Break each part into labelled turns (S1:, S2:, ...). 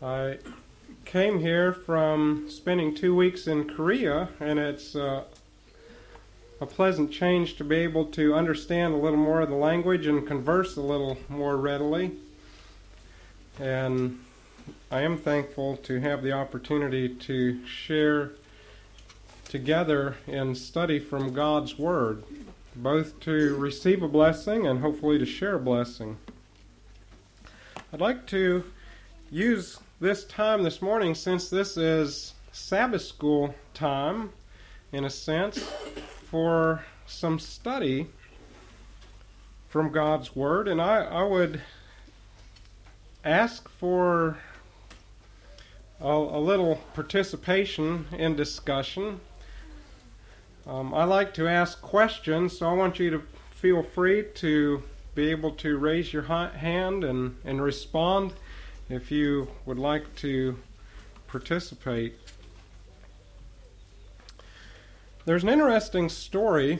S1: I came here from spending two weeks in Korea, and it's uh, a pleasant change to be able to understand a little more of the language and converse a little more readily. And I am thankful to have the opportunity to share together in study from God's Word, both to receive a blessing and hopefully to share a blessing. I'd like to use this time this morning, since this is Sabbath school time, in a sense, for some study from God's Word, and I, I would ask for a, a little participation in discussion. Um, I like to ask questions, so I want you to feel free to be able to raise your hand and, and respond if you would like to participate. There's an interesting story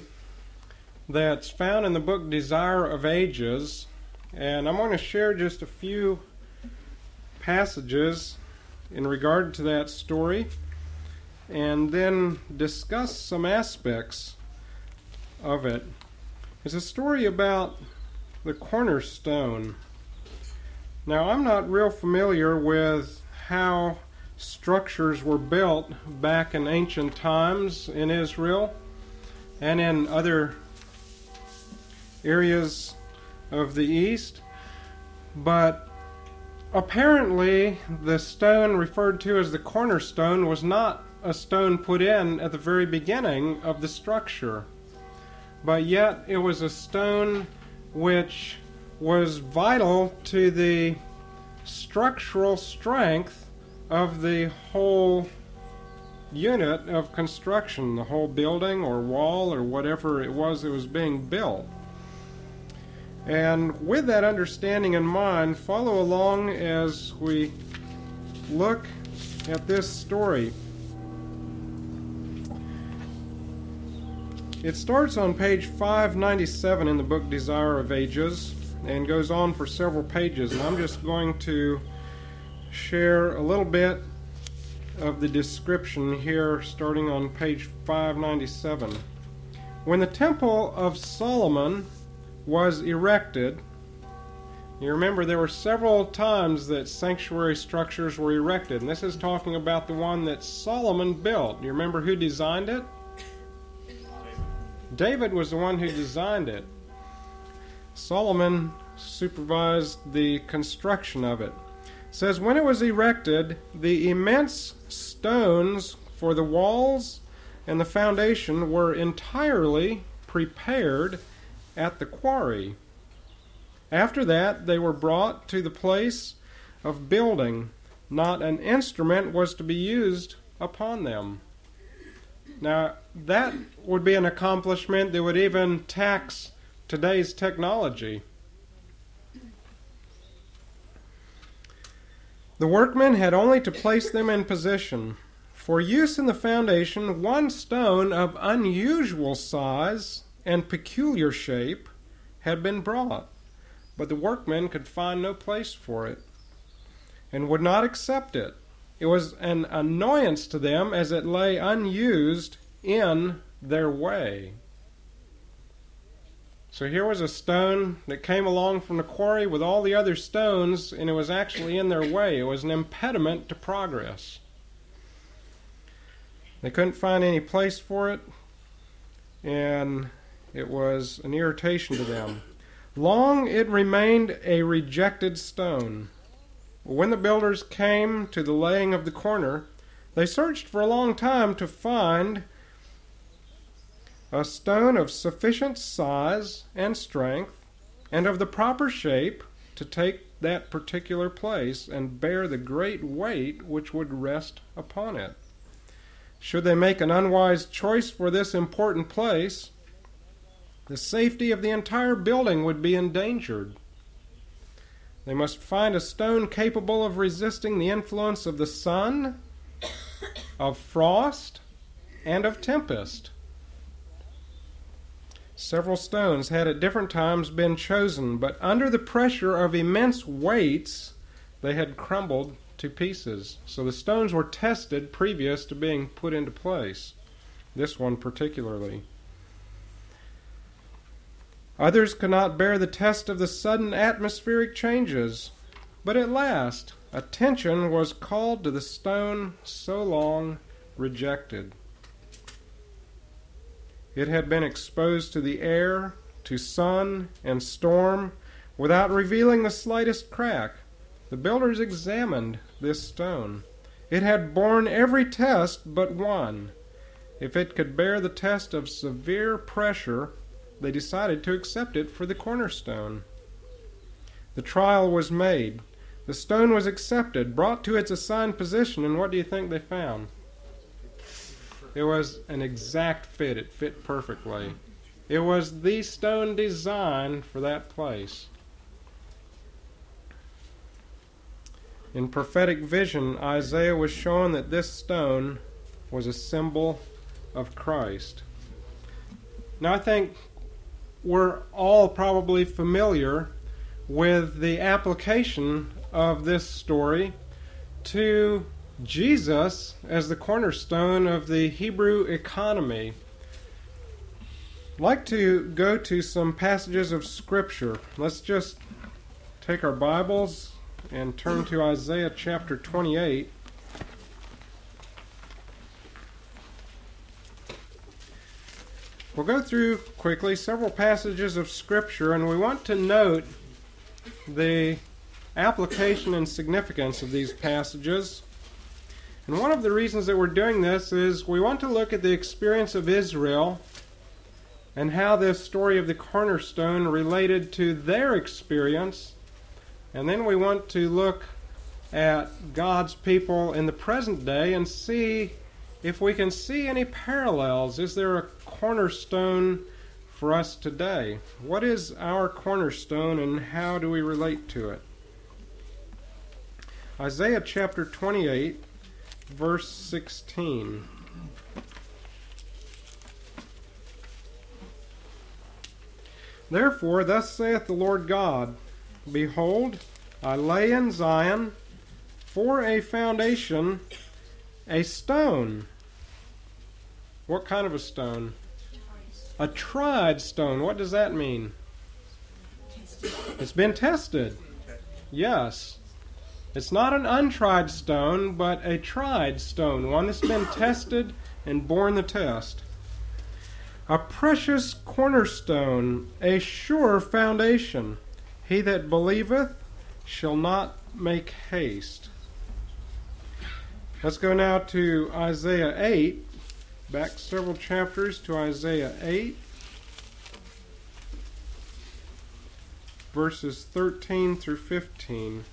S1: that's found in the book Desire of Ages, and I'm going to share just a few passages in regard to that story and then discuss some aspects of it. It's a story about the cornerstone. Now, I'm not real familiar with how structures were built back in ancient times in Israel and in other areas of the East, but apparently the stone referred to as the cornerstone was not a stone put in at the very beginning of the structure, but yet it was a stone which was vital to the structural strength of the whole unit of construction, the whole building or wall or whatever it was that was being built. And with that understanding in mind, follow along as we look at this story. It starts on page 597 in the book Desire of Ages and goes on for several pages. And I'm just going to share a little bit of the description here, starting on page 597. When the Temple of Solomon was erected, you remember there were several times that sanctuary structures were erected, and this is talking about the one that Solomon built. You remember who designed it? David was the one who designed it. Solomon supervised the construction of it. it. says when it was erected, the immense stones for the walls and the foundation were entirely prepared at the quarry. After that, they were brought to the place of building. Not an instrument was to be used upon them. Now, that would be an accomplishment that would even tax today's technology. The workmen had only to place them in position. For use in the foundation, one stone of unusual size and peculiar shape had been brought, but the workmen could find no place for it, and would not accept it. It was an annoyance to them as it lay unused in their way. So here was a stone that came along from the quarry with all the other stones, and it was actually in their way. It was an impediment to progress. They couldn't find any place for it, and it was an irritation to them. Long it remained a rejected stone. When the builders came to the laying of the corner, they searched for a long time to find a stone of sufficient size and strength and of the proper shape to take that particular place and bear the great weight which would rest upon it. Should they make an unwise choice for this important place, the safety of the entire building would be endangered. They must find a stone capable of resisting the influence of the sun, of frost, and of tempest. Several stones had at different times been chosen, but under the pressure of immense weights, they had crumbled to pieces. So the stones were tested previous to being put into place. This one particularly. Others could not bear the test of the sudden atmospheric changes, but at last attention was called to the stone so long rejected. It had been exposed to the air, to sun and storm, without revealing the slightest crack. The builders examined this stone. It had borne every test but one. If it could bear the test of severe pressure, they decided to accept it for the cornerstone. The trial was made. The stone was accepted, brought to its assigned position, and what do you think they found? It was an exact fit. It fit perfectly. It was the stone designed for that place. In prophetic vision, Isaiah was shown that this stone was a symbol of Christ. Now, I think we're all probably familiar with the application of this story to Jesus as the cornerstone of the Hebrew economy. I'd like to go to some passages of Scripture. Let's just take our Bibles and turn to Isaiah chapter 28. We'll go through quickly several passages of Scripture, and we want to note the application and significance of these passages. And one of the reasons that we're doing this is we want to look at the experience of Israel and how this story of the cornerstone related to their experience. And then we want to look at God's people in the present day and see if we can see any parallels. Is there a cornerstone for us today? What is our cornerstone and how do we relate to it? Isaiah chapter 28 verse 16. Therefore, thus saith the Lord God Behold, I lay in Zion for a foundation a stone. What kind of a stone? A tried stone. What does that mean? It's been tested. Yes. It's not an untried stone, but a tried stone, one that's been tested and borne the test. A precious cornerstone, a sure foundation. He that believeth shall not make haste. Let's go now to Isaiah 8, back several chapters to Isaiah 8, verses 13 through 15.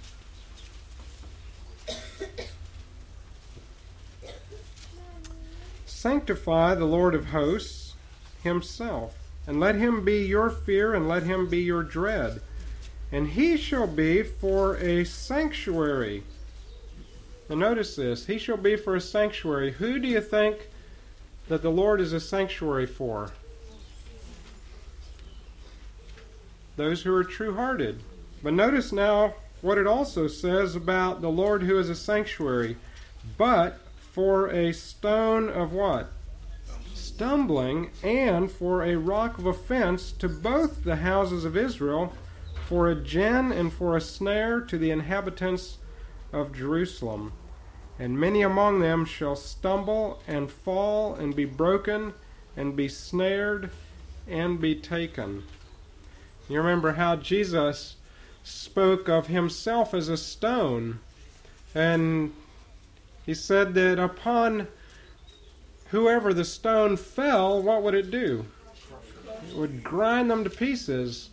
S1: Sanctify the Lord of hosts himself, and let him be your fear, and let him be your dread. And he shall be for a sanctuary. Now notice this. He shall be for a sanctuary. Who do you think that the Lord is a sanctuary for? Those who are true hearted. But notice now what it also says about the Lord who is a sanctuary. But for a stone of what? Stumbling, and for a rock of offense to both the houses of Israel, for a gin and for a snare to the inhabitants of Jerusalem. And many among them shall stumble and fall and be broken and be snared and be taken. You remember how Jesus spoke of himself as a stone and he said that upon whoever the stone fell, what would it do? It would grind them to pieces.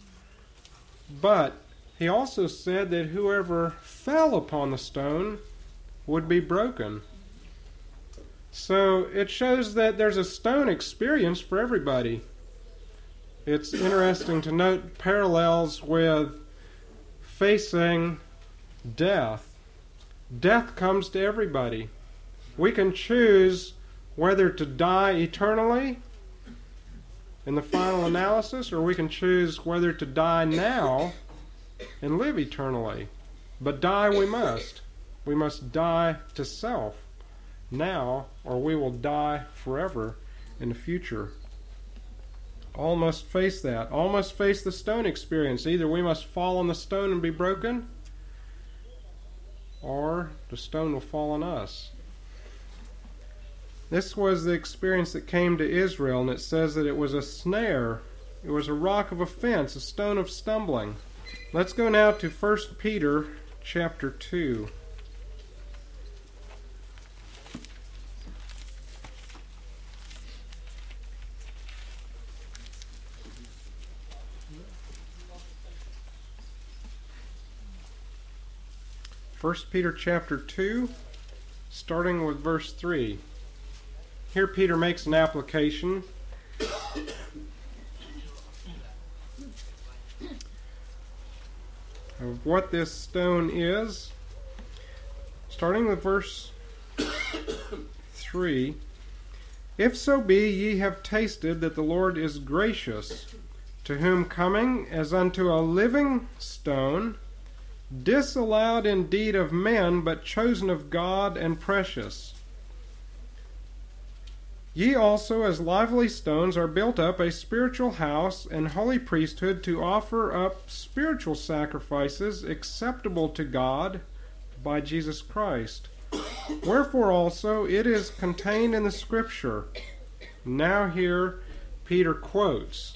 S1: But he also said that whoever fell upon the stone would be broken. So it shows that there's a stone experience for everybody. It's interesting to note parallels with facing death death comes to everybody. We can choose whether to die eternally in the final analysis, or we can choose whether to die now and live eternally. But die we must. We must die to self now, or we will die forever in the future. All must face that. All must face the stone experience. Either we must fall on the stone and be broken, or the stone will fall on us. This was the experience that came to Israel, and it says that it was a snare, it was a rock of offense, a stone of stumbling. Let's go now to 1 Peter chapter 2. First Peter chapter 2, starting with verse 3. Here Peter makes an application. Of what this stone is, starting with verse 3 If so be ye have tasted that the Lord is gracious, to whom coming as unto a living stone, disallowed indeed of men, but chosen of God and precious. Ye also, as lively stones, are built up a spiritual house and holy priesthood to offer up spiritual sacrifices acceptable to God by Jesus Christ. Wherefore also it is contained in the Scripture. Now here Peter quotes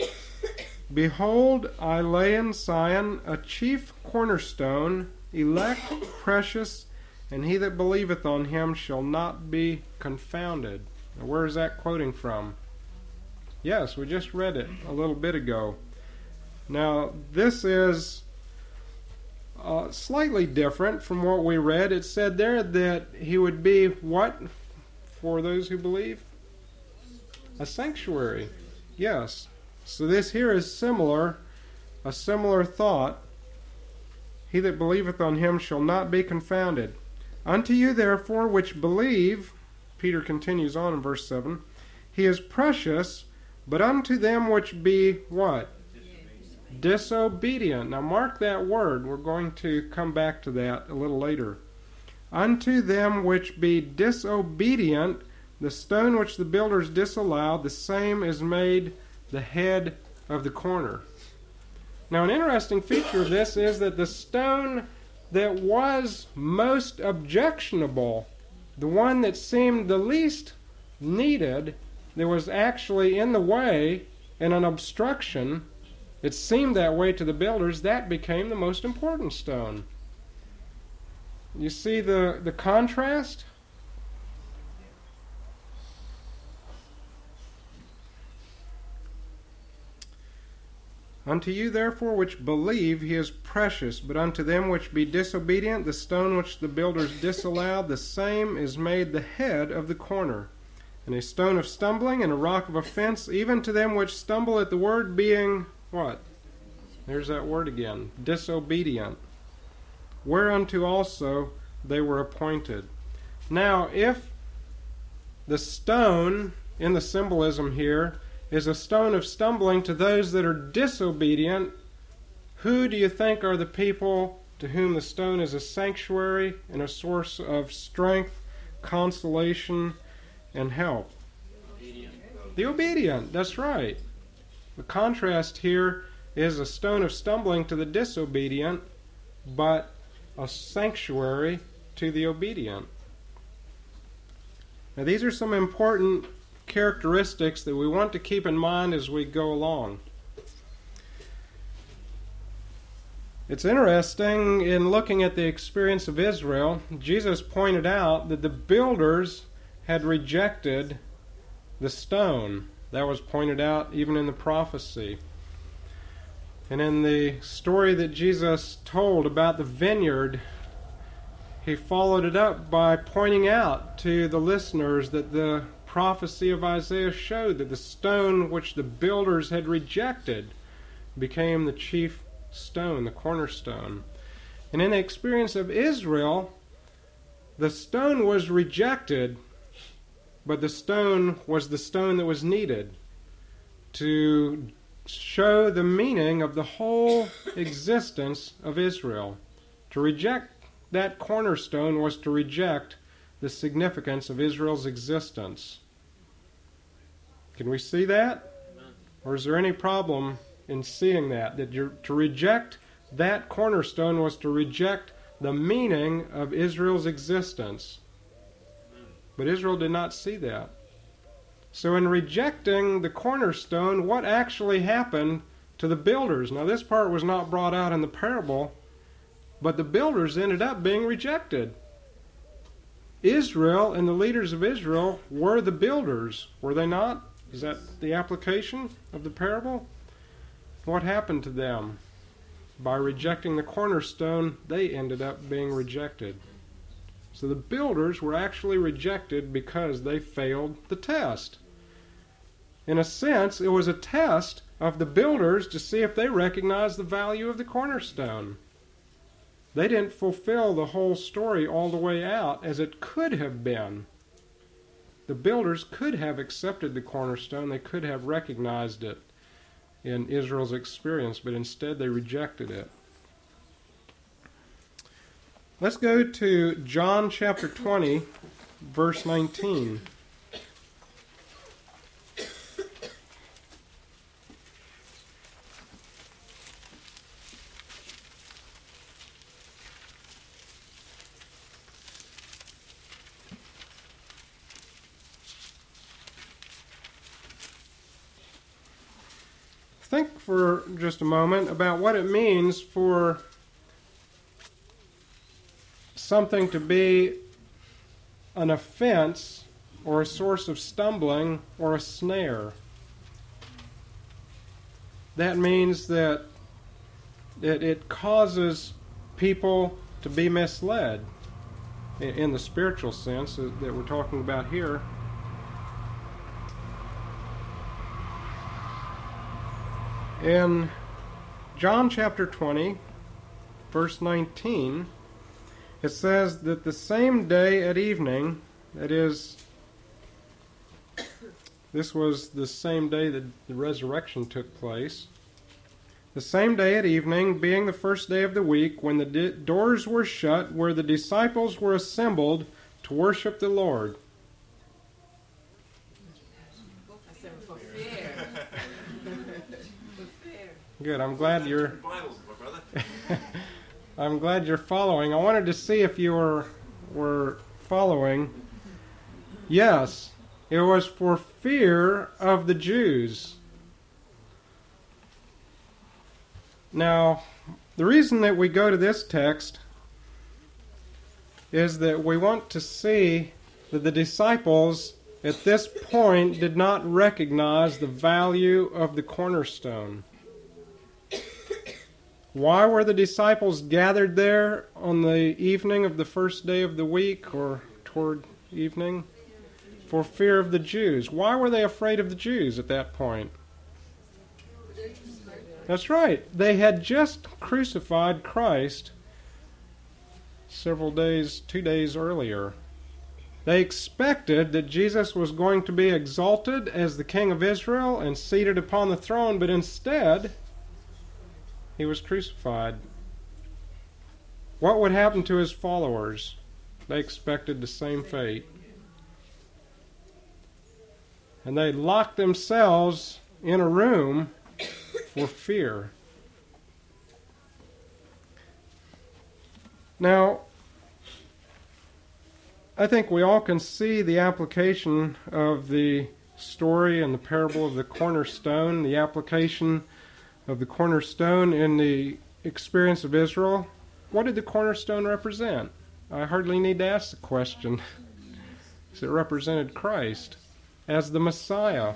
S1: Behold, I lay in Sion a chief cornerstone, elect, precious, and he that believeth on him shall not be confounded. Now, where is that quoting from? Yes, we just read it a little bit ago. Now, this is uh, slightly different from what we read. It said there that he would be what for those who believe? A sanctuary. Yes. So this here is similar, a similar thought. He that believeth on him shall not be confounded. Unto you, therefore, which believe, Peter continues on in verse 7, he is precious, but unto them which be what? Disobedient. Now mark that word. We're going to come back to that a little later. Unto them which be disobedient, the stone which the builders disallowed, the same is made the head of the corner. Now, an interesting feature of this is that the stone that was most objectionable, the one that seemed the least needed, that was actually in the way and an obstruction, it seemed that way to the builders, that became the most important stone. You see the, the contrast? Unto you, therefore, which believe, he is precious, but unto them which be disobedient, the stone which the builders disallowed, the same is made the head of the corner, and a stone of stumbling, and a rock of offense, even to them which stumble at the word, being what? There's that word again disobedient. Whereunto also they were appointed. Now, if the stone in the symbolism here is a stone of stumbling to those that are disobedient, who do you think are the people to whom the stone is a sanctuary and a source of strength, consolation, and help? The Obedient. The obedient, that's right. The contrast here is a stone of stumbling to the disobedient, but a sanctuary to the obedient. Now, these are some important characteristics that we want to keep in mind as we go along. It's interesting in looking at the experience of Israel, Jesus pointed out that the builders had rejected the stone. That was pointed out even in the prophecy. And in the story that Jesus told about the vineyard, he followed it up by pointing out to the listeners that the prophecy of Isaiah showed that the stone which the builders had rejected became the chief stone, the cornerstone. And in the experience of Israel, the stone was rejected, but the stone was the stone that was needed to show the meaning of the whole existence of Israel. To reject that cornerstone was to reject the significance of Israel's existence. Can we see that? Or is there any problem in seeing that? That you're, to reject that cornerstone was to reject the meaning of Israel's existence. But Israel did not see that. So, in rejecting the cornerstone, what actually happened to the builders? Now, this part was not brought out in the parable, but the builders ended up being rejected. Israel and the leaders of Israel were the builders, were they not? Is that the application of the parable? What happened to them? By rejecting the cornerstone, they ended up being rejected. So the builders were actually rejected because they failed the test. In a sense, it was a test of the builders to see if they recognized the value of the cornerstone. They didn't fulfill the whole story all the way out as it could have been. The builders could have accepted the cornerstone, they could have recognized it in Israel's experience, but instead they rejected it. Let's go to John chapter 20, verse 19. think for just a moment about what it means for something to be an offense or a source of stumbling or a snare. That means that it, it causes people to be misled in the spiritual sense that we're talking about here. In John chapter 20, verse 19, it says that the same day at evening, that is, this was the same day that the resurrection took place. The same day at evening, being the first day of the week, when the doors were shut, where the disciples were assembled to worship the Lord. Good. I'm glad you're. I'm glad you're following. I wanted to see if you were were following. Yes, it was for fear of the Jews. Now, the reason that we go to this text is that we want to see that the disciples at this point did not recognize the value of the cornerstone. Why were the disciples gathered there on the evening of the first day of the week or toward evening? For fear of the Jews. Why were they afraid of the Jews at that point? That's right. They had just crucified Christ several days, two days earlier. They expected that Jesus was going to be exalted as the King of Israel and seated upon the throne, but instead, he was crucified. What would happen to his followers? They expected the same fate. And they locked themselves in a room for fear. Now, I think we all can see the application of the story and the parable of the cornerstone, the application of the cornerstone in the experience of Israel, what did the cornerstone represent? I hardly need to ask the question. it represented Christ as the Messiah.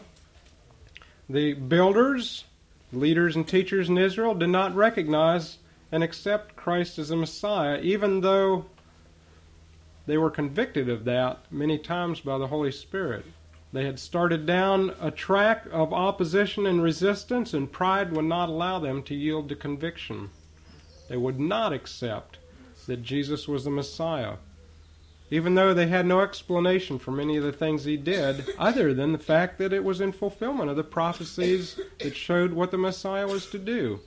S1: The builders, leaders, and teachers in Israel did not recognize and accept Christ as the Messiah, even though they were convicted of that many times by the Holy Spirit. They had started down a track of opposition and resistance, and pride would not allow them to yield to conviction. They would not accept that Jesus was the Messiah, even though they had no explanation for many of the things he did, other than the fact that it was in fulfillment of the prophecies that showed what the Messiah was to do.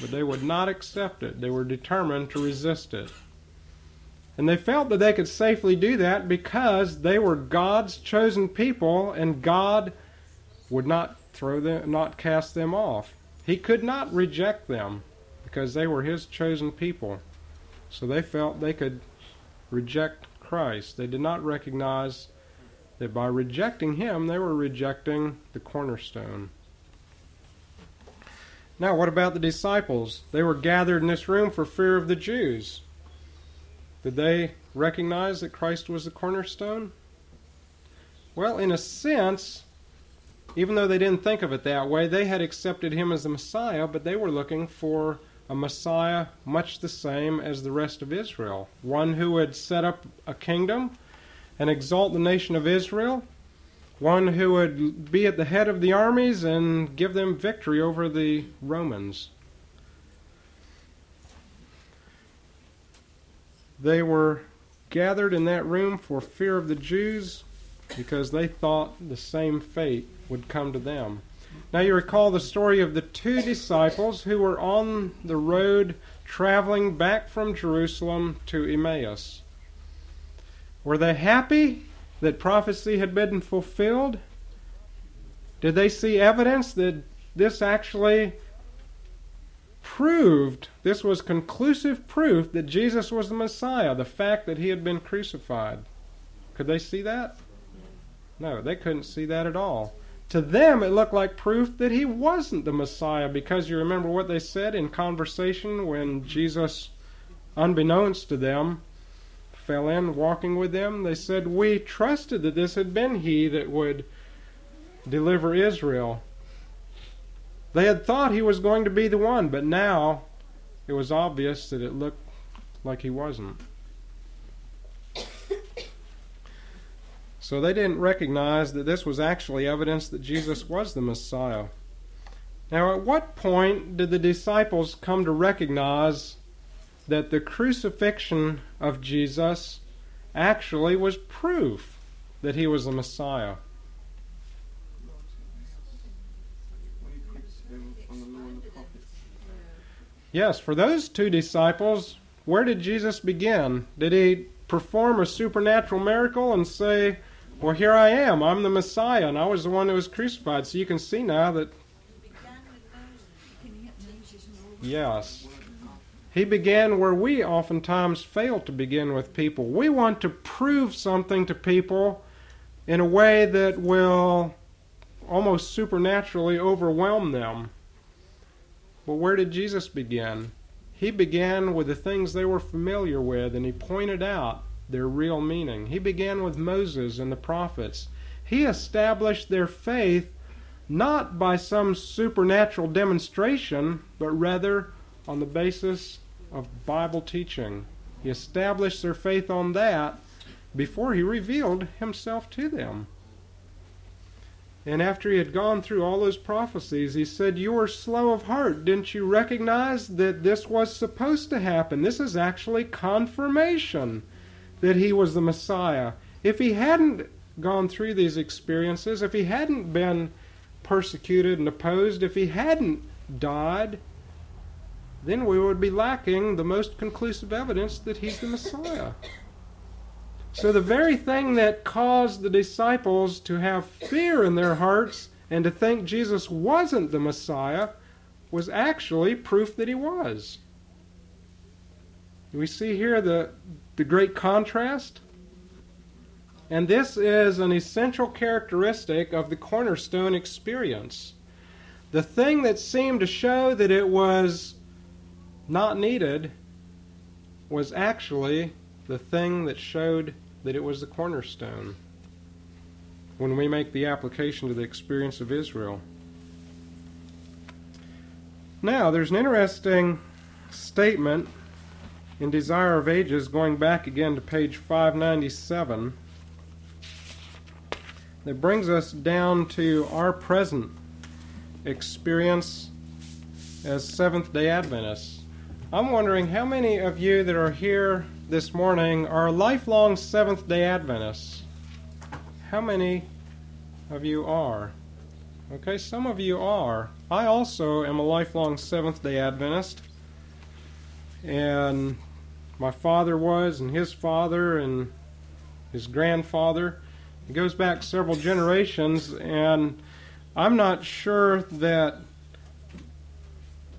S1: But they would not accept it, they were determined to resist it. And they felt that they could safely do that because they were God's chosen people and God would not throw them not cast them off. He could not reject them because they were his chosen people. So they felt they could reject Christ. They did not recognize that by rejecting him they were rejecting the cornerstone. Now, what about the disciples? They were gathered in this room for fear of the Jews. Did they recognize that Christ was the cornerstone? Well, in a sense, even though they didn't think of it that way, they had accepted him as the Messiah, but they were looking for a Messiah much the same as the rest of Israel. One who would set up a kingdom and exalt the nation of Israel. One who would be at the head of the armies and give them victory over the Romans. They were gathered in that room for fear of the Jews because they thought the same fate would come to them. Now, you recall the story of the two disciples who were on the road traveling back from Jerusalem to Emmaus. Were they happy that prophecy had been fulfilled? Did they see evidence that this actually proved, this was conclusive proof that Jesus was the Messiah, the fact that he had been crucified. Could they see that? No, they couldn't see that at all. To them, it looked like proof that he wasn't the Messiah because you remember what they said in conversation when Jesus, unbeknownst to them, fell in walking with them? They said, We trusted that this had been he that would deliver Israel. They had thought he was going to be the one, but now it was obvious that it looked like he wasn't. So they didn't recognize that this was actually evidence that Jesus was the Messiah. Now, at what point did the disciples come to recognize that the crucifixion of Jesus actually was proof that he was the Messiah? Yes, for those two disciples, where did Jesus begin? Did he perform a supernatural miracle and say, Well, here I am, I'm the Messiah, and I was the one who was crucified? So you can see now that. Yes. He began where we oftentimes fail to begin with people. We want to prove something to people in a way that will almost supernaturally overwhelm them. Well, where did Jesus begin? He began with the things they were familiar with, and he pointed out their real meaning. He began with Moses and the prophets. He established their faith not by some supernatural demonstration, but rather on the basis of Bible teaching. He established their faith on that before he revealed himself to them. And after he had gone through all those prophecies, he said, You were slow of heart. Didn't you recognize that this was supposed to happen? This is actually confirmation that he was the Messiah. If he hadn't gone through these experiences, if he hadn't been persecuted and opposed, if he hadn't died, then we would be lacking the most conclusive evidence that he's the Messiah. So, the very thing that caused the disciples to have fear in their hearts and to think Jesus wasn't the Messiah was actually proof that he was. We see here the, the great contrast. And this is an essential characteristic of the cornerstone experience. The thing that seemed to show that it was not needed was actually the thing that showed that it was the cornerstone when we make the application to the experience of Israel. Now, there's an interesting statement in Desire of Ages, going back again to page 597, that brings us down to our present experience as Seventh day Adventists. I'm wondering how many of you that are here this morning are lifelong Seventh day Adventists. How many of you are? Okay, some of you are. I also am a lifelong Seventh day Adventist. And my father was, and his father, and his grandfather. It goes back several generations, and I'm not sure that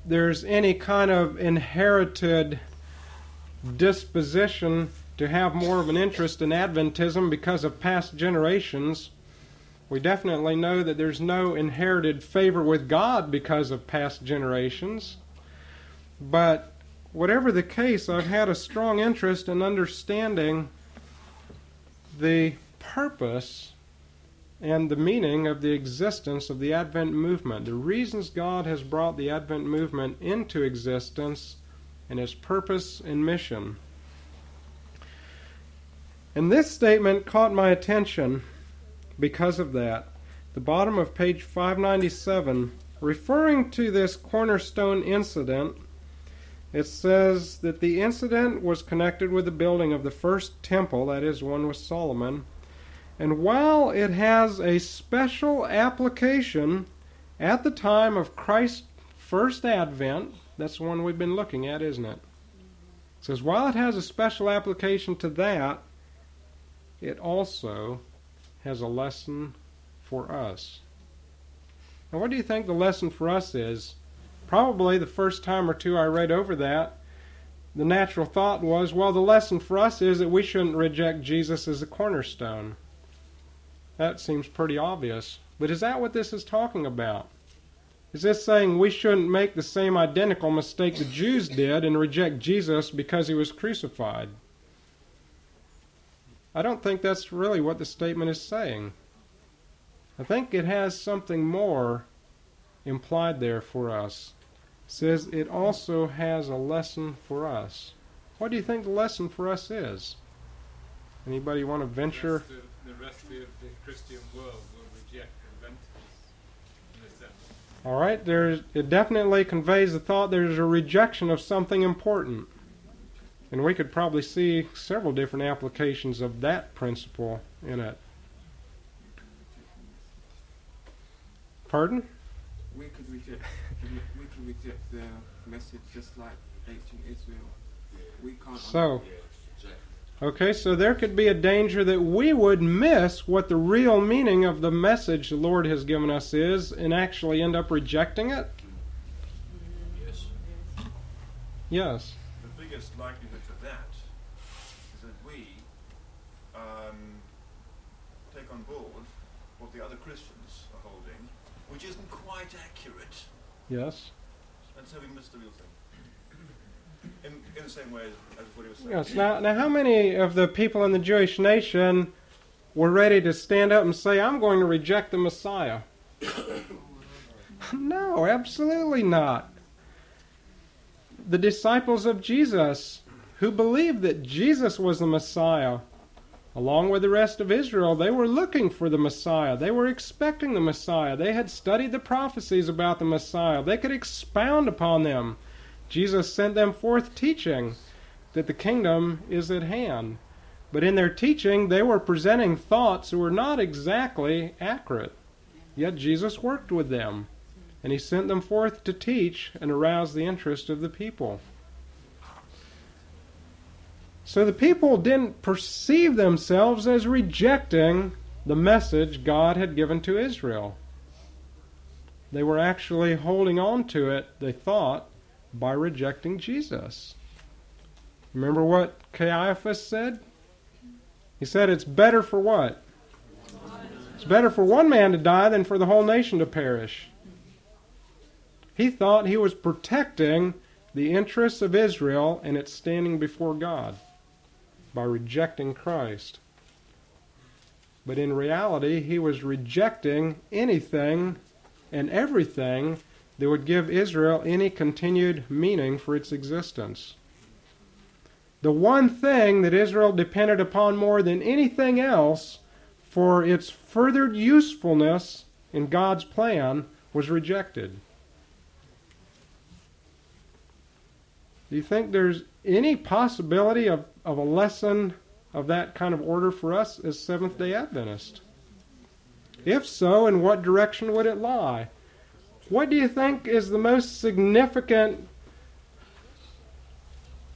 S1: there's any kind of inherited disposition to have more of an interest in Adventism because of past generations. We definitely know that there's no inherited favor with God because of past generations. But whatever the case, I've had a strong interest in understanding the purpose and the meaning of the existence of the Advent movement, the reasons God has brought the Advent movement into existence, and its purpose and mission. And this statement caught my attention because of that. The bottom of page 597, referring to this cornerstone incident, it says that the incident was connected with the building of the first temple, that is, one with Solomon. And while it has a special application at the time of Christ's first advent, that's the one we've been looking at, isn't it? It says, while it has a special application to that, it also has a lesson for us. Now, what do you think the lesson for us is? Probably the first time or two I read over that, the natural thought was, well, the lesson for us is that we shouldn't reject Jesus as a cornerstone. That seems pretty obvious. But is that what this is talking about? Is this saying we shouldn't make the same identical mistake the Jews did and reject Jesus because he was crucified? I don't think that's really what the statement is saying. I think it has something more implied there for us It says it also has a lesson for us. What do you think the lesson for us is? Anybody want to venture?
S2: The rest of the, rest of the Christian world will reject Adventism
S1: All right, there's, it definitely conveys the thought there's a rejection of something important. And we could probably see several different applications of that principle in it. Pardon?
S3: We could reject reject their message just like ancient Israel. We can't.
S1: So, okay, so there could be a danger that we would miss what the real meaning of the message the Lord has given us is and actually end up rejecting it?
S4: Yes.
S1: Yes.
S4: The biggest likelihood for that is that we um, take on board what the other Christians are holding, which isn't quite accurate.
S1: Yes
S4: and so we missed the real thing. In, the same way as, as what he was saying.
S1: Yes. Now, now, how many of the people in the Jewish nation were ready to stand up and say, "I'm going to reject the Messiah"? no, absolutely not. The disciples of Jesus, who believed that Jesus was the Messiah, along with the rest of Israel, they were looking for the Messiah. They were expecting the Messiah. They had studied the prophecies about the Messiah. They could expound upon them. Jesus sent them forth teaching that the kingdom is at hand. But in their teaching, they were presenting thoughts that were not exactly accurate. Yet Jesus worked with them, and he sent them forth to teach and arouse the interest of the people. So the people didn't perceive themselves as rejecting the message God had given to Israel. They were actually holding on to it, they thought, by rejecting Jesus. Remember what Caiaphas said? He said, It's better for what? It's better for one man to die than for the whole nation to perish. He thought he was protecting the interests of Israel and its standing before God by rejecting Christ. But in reality, he was rejecting anything and everything that would give Israel any continued meaning for its existence. The one thing that Israel depended upon more than anything else for its furthered usefulness in God's plan was rejected. Do you think there's any possibility of, of a lesson of that kind of order for us as Seventh day Adventists? If so, in what direction would it lie? What do you think is the most significant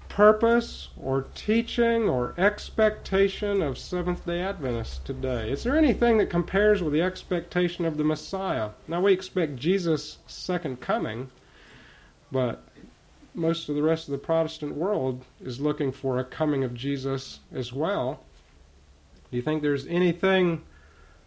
S1: purpose or teaching or expectation of Seventh day Adventists today? Is there anything that compares with the expectation of the Messiah? Now, we expect Jesus' second coming, but most of the rest of the Protestant world is looking for a coming of Jesus as well. Do you think there's anything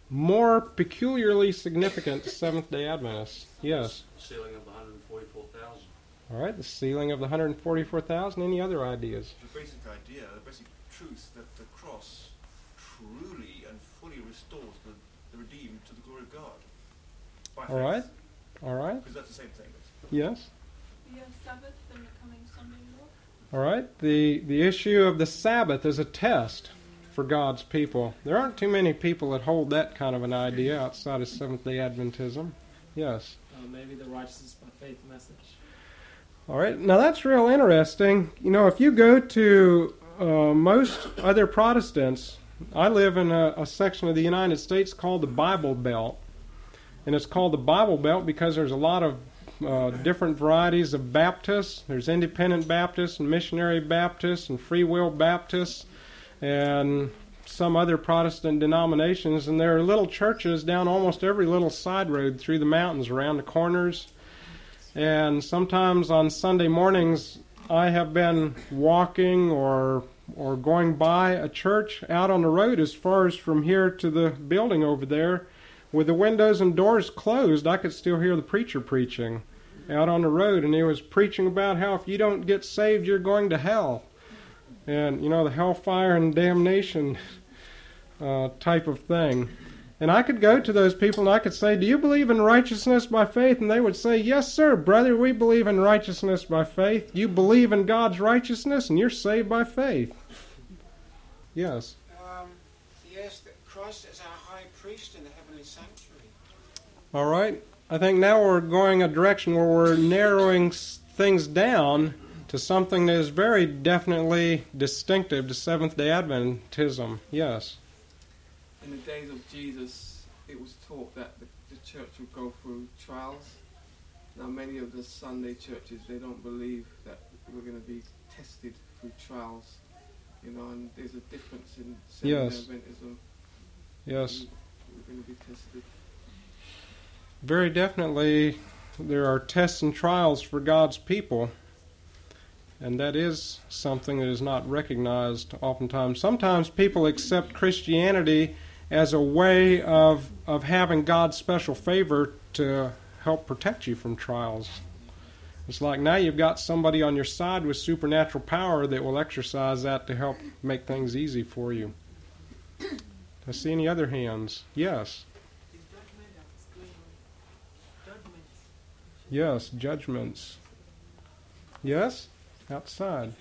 S1: more peculiarly significant to Seventh day Adventists? Yes.
S5: Sealing of the 144,000.
S1: All right, the sealing of the 144,000. Any other ideas?
S4: The basic idea, the basic truth that the cross truly and fully restores the, the redeemed to the glory of God. By
S1: All right. All right.
S4: Because that's the same thing.
S1: Yes.
S6: The Sabbath and the coming Sunday law.
S1: All right. The the issue of the Sabbath is a test for God's people. There aren't too many people that hold that kind of an idea outside of Seventh Day Adventism. Yes.
S7: Uh, maybe the righteousness by faith message.
S1: All right. Now that's real interesting. You know, if you go to uh, most other Protestants, I live in a, a section of the United States called the Bible Belt, and it's called the Bible Belt because there's a lot of uh, different varieties of Baptists. There's independent Baptists and missionary Baptists and free will Baptists and some other Protestant denominations. And there are little churches down almost every little side road through the mountains around the corners. And sometimes on Sunday mornings, I have been walking or or going by a church out on the road as far as from here to the building over there with the windows and doors closed i could still hear the preacher preaching out on the road and he was preaching about how if you don't get saved you're going to hell and you know the hellfire and damnation uh, type of thing. And i could go to those people and i could say do you believe in righteousness by faith? And they would say yes sir brother we believe in righteousness by faith. You believe in god's righteousness and you're saved by faith. Yes.
S8: Um, yes, Christ is our high priest in the heavenly sanctuary.
S1: All right. I think now we're going a direction where we're narrowing things down to something that is very definitely distinctive to Seventh day Adventism. Yes.
S3: In the days of Jesus, it was taught that the, the church would go through trials. Now, many of the Sunday churches, they don't believe that we're going to be tested through trials. You know, and there's a difference in
S1: Yes.
S3: Seventh-day Adventism.
S1: Yes.
S3: We're going to be tested.
S1: Very definitely, there are tests and trials for God's people. And that is something that is not recognized oftentimes. Sometimes people accept Christianity as a way of, of having God's special favor to help protect you from trials. It's like now you've got somebody on your side with supernatural power that will exercise that to help make things easy for you. I see any other hands? Yes. Yes, judgments. Yes? Outside.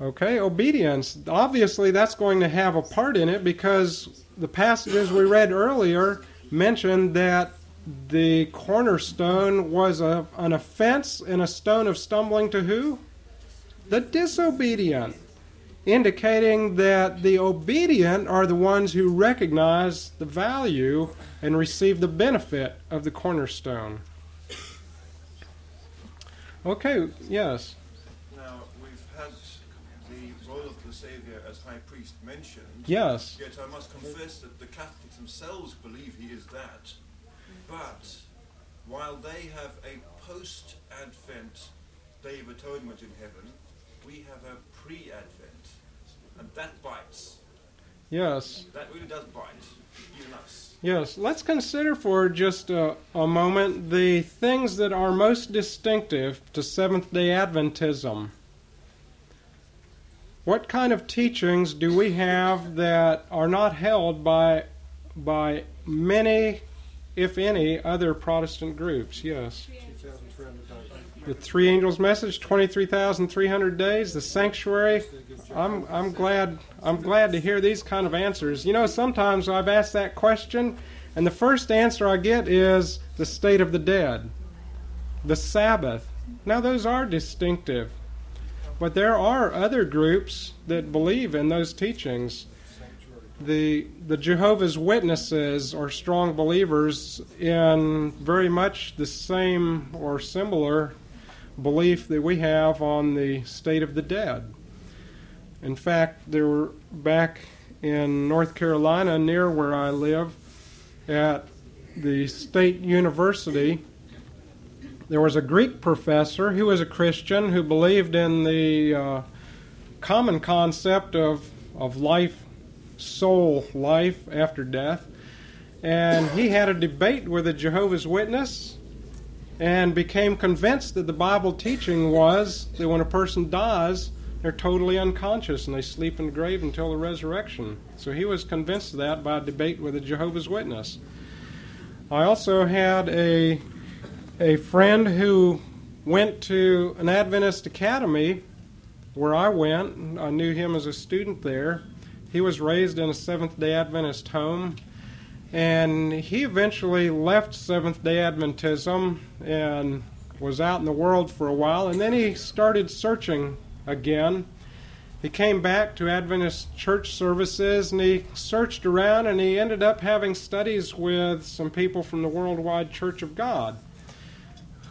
S1: Okay, obedience. Obviously, that's going to have a part in it because the passages we read earlier mentioned that the cornerstone was a, an offense and a stone of stumbling to who? The disobedient. Indicating that the obedient are the ones who recognize the value and receive the benefit of the cornerstone. Okay, yes.
S4: Now, we've had the role of the Saviour as High Priest mentioned.
S1: Yes.
S4: Yet I must confess that the Catholics themselves believe he is that. But while they have a post Advent Day of Atonement in heaven, we have a pre Advent. And that bites.
S1: Yes.
S4: That really does bite. Even us.
S1: Yes, let's consider for just a, a moment the things that are most distinctive to Seventh day Adventism. What kind of teachings do we have that are not held by, by many, if any, other Protestant groups? Yes. The three angels' message, 23,300 days, the sanctuary. I'm, I'm glad I'm glad to hear these kind of answers. You know, sometimes I've asked that question, and the first answer I get is the state of the dead, the Sabbath. Now, those are distinctive, but there are other groups that believe in those teachings. The, the Jehovah's Witnesses are strong believers in very much the same or similar belief that we have on the state of the dead. In fact, there were back in North Carolina, near where I live, at the state university, there was a Greek professor who was a Christian who believed in the uh, common concept of, of life, soul life after death. And he had a debate with a Jehovah's Witness and became convinced that the Bible teaching was that when a person dies, they're totally unconscious and they sleep in the grave until the resurrection. So he was convinced of that by a debate with a Jehovah's Witness. I also had a a friend who went to an Adventist academy where I went. I knew him as a student there. He was raised in a Seventh day Adventist home. And he eventually left Seventh day Adventism and was out in the world for a while. And then he started searching again. He came back to Adventist church services and he searched around and he ended up having studies with some people from the Worldwide Church of God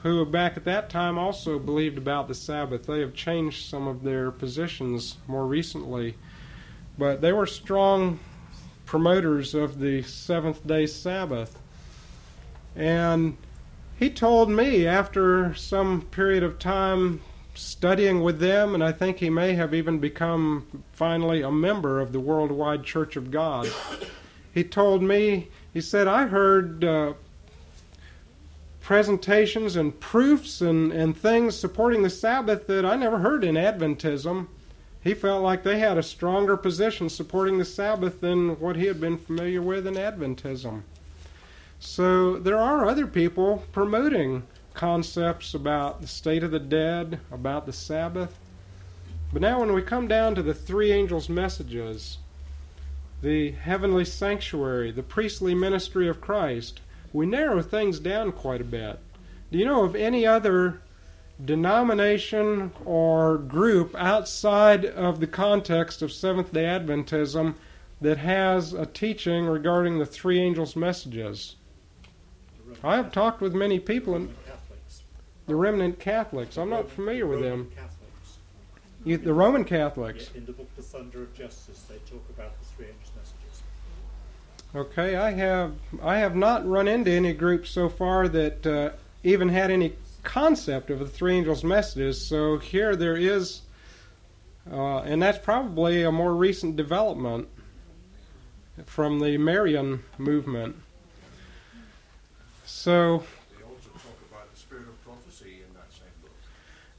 S1: who back at that time also believed about the Sabbath. They have changed some of their positions more recently, but they were strong promoters of the seventh day Sabbath. And he told me after some period of time studying with them, and I think he may have even become finally a member of the Worldwide Church of God. He told me, he said, I heard uh, presentations and proofs and, and things supporting the Sabbath that I never heard in Adventism. He felt like they had a stronger position supporting the Sabbath than what he had been familiar with in Adventism. So there are other people promoting concepts about the state of the dead, about the Sabbath. But now, when we come down to the three angels' messages, the heavenly sanctuary, the priestly ministry of Christ, we narrow things down quite a bit. Do you know of any other denomination or group outside of the context of Seventh day Adventism that has a teaching regarding the three angels' messages? I have talked with many people, and. The remnant Catholics. I'm not familiar with them.
S9: Catholics.
S1: You, the Roman Catholics.
S9: In the book The Thunder of Justice, they talk about the three angels' messages.
S1: Okay, I have I have not run into any group so far that uh, even had any concept of the three angels' messages. So here there is, uh, and that's probably a more recent development from the Marian movement. So
S10: They also talk about the spirit of prophecy in that same book.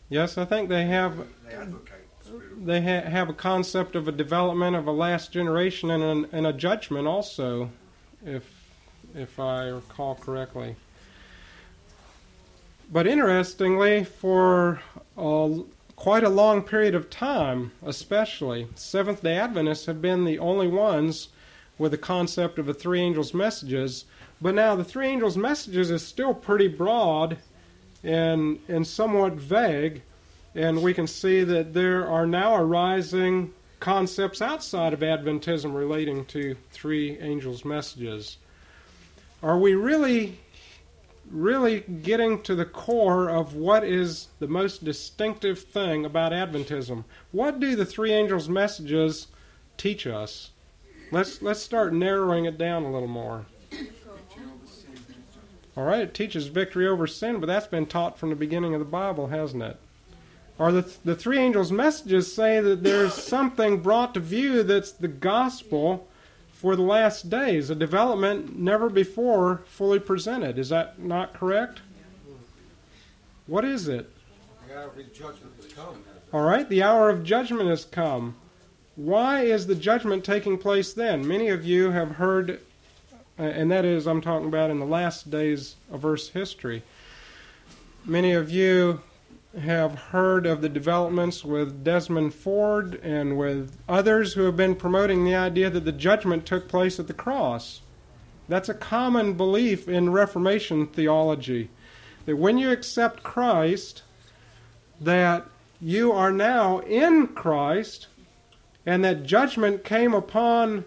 S1: Yes, I think they have
S10: They
S1: ha- have a concept of a development of a last generation and, an, and a judgment also, if if I recall correctly. But interestingly, for a, quite a long period of time, especially Seventh Day Adventists have been the only ones with the concept of the three angels' messages. But now the three angels' messages is still pretty broad and and somewhat vague and we can see that there are now arising concepts outside of Adventism relating to three angels' messages. Are we really, really getting to the core of what is the most distinctive thing about Adventism? What do the three angels' messages teach us? Let's let's start narrowing it down a little more. All right, it teaches victory over sin, but that's been taught from the beginning of the Bible, hasn't it? Or the, the three angels' messages say that there's something brought to view that's the gospel for the last days, a development never before fully presented. Is that not correct? What is it?
S10: the hour of judgment has come.
S1: All right, the hour of judgment has come. Why is the judgment taking place then? Many of you have heard, Uh, and that is, I'm talking about in the last days of Earth's history. Many of you have heard of the developments with Desmond Ford and with others who have been promoting the idea that the judgment took place at the cross. That's a common belief in Reformation theology. That when you accept Christ, that you are now in Christ, and that judgment came upon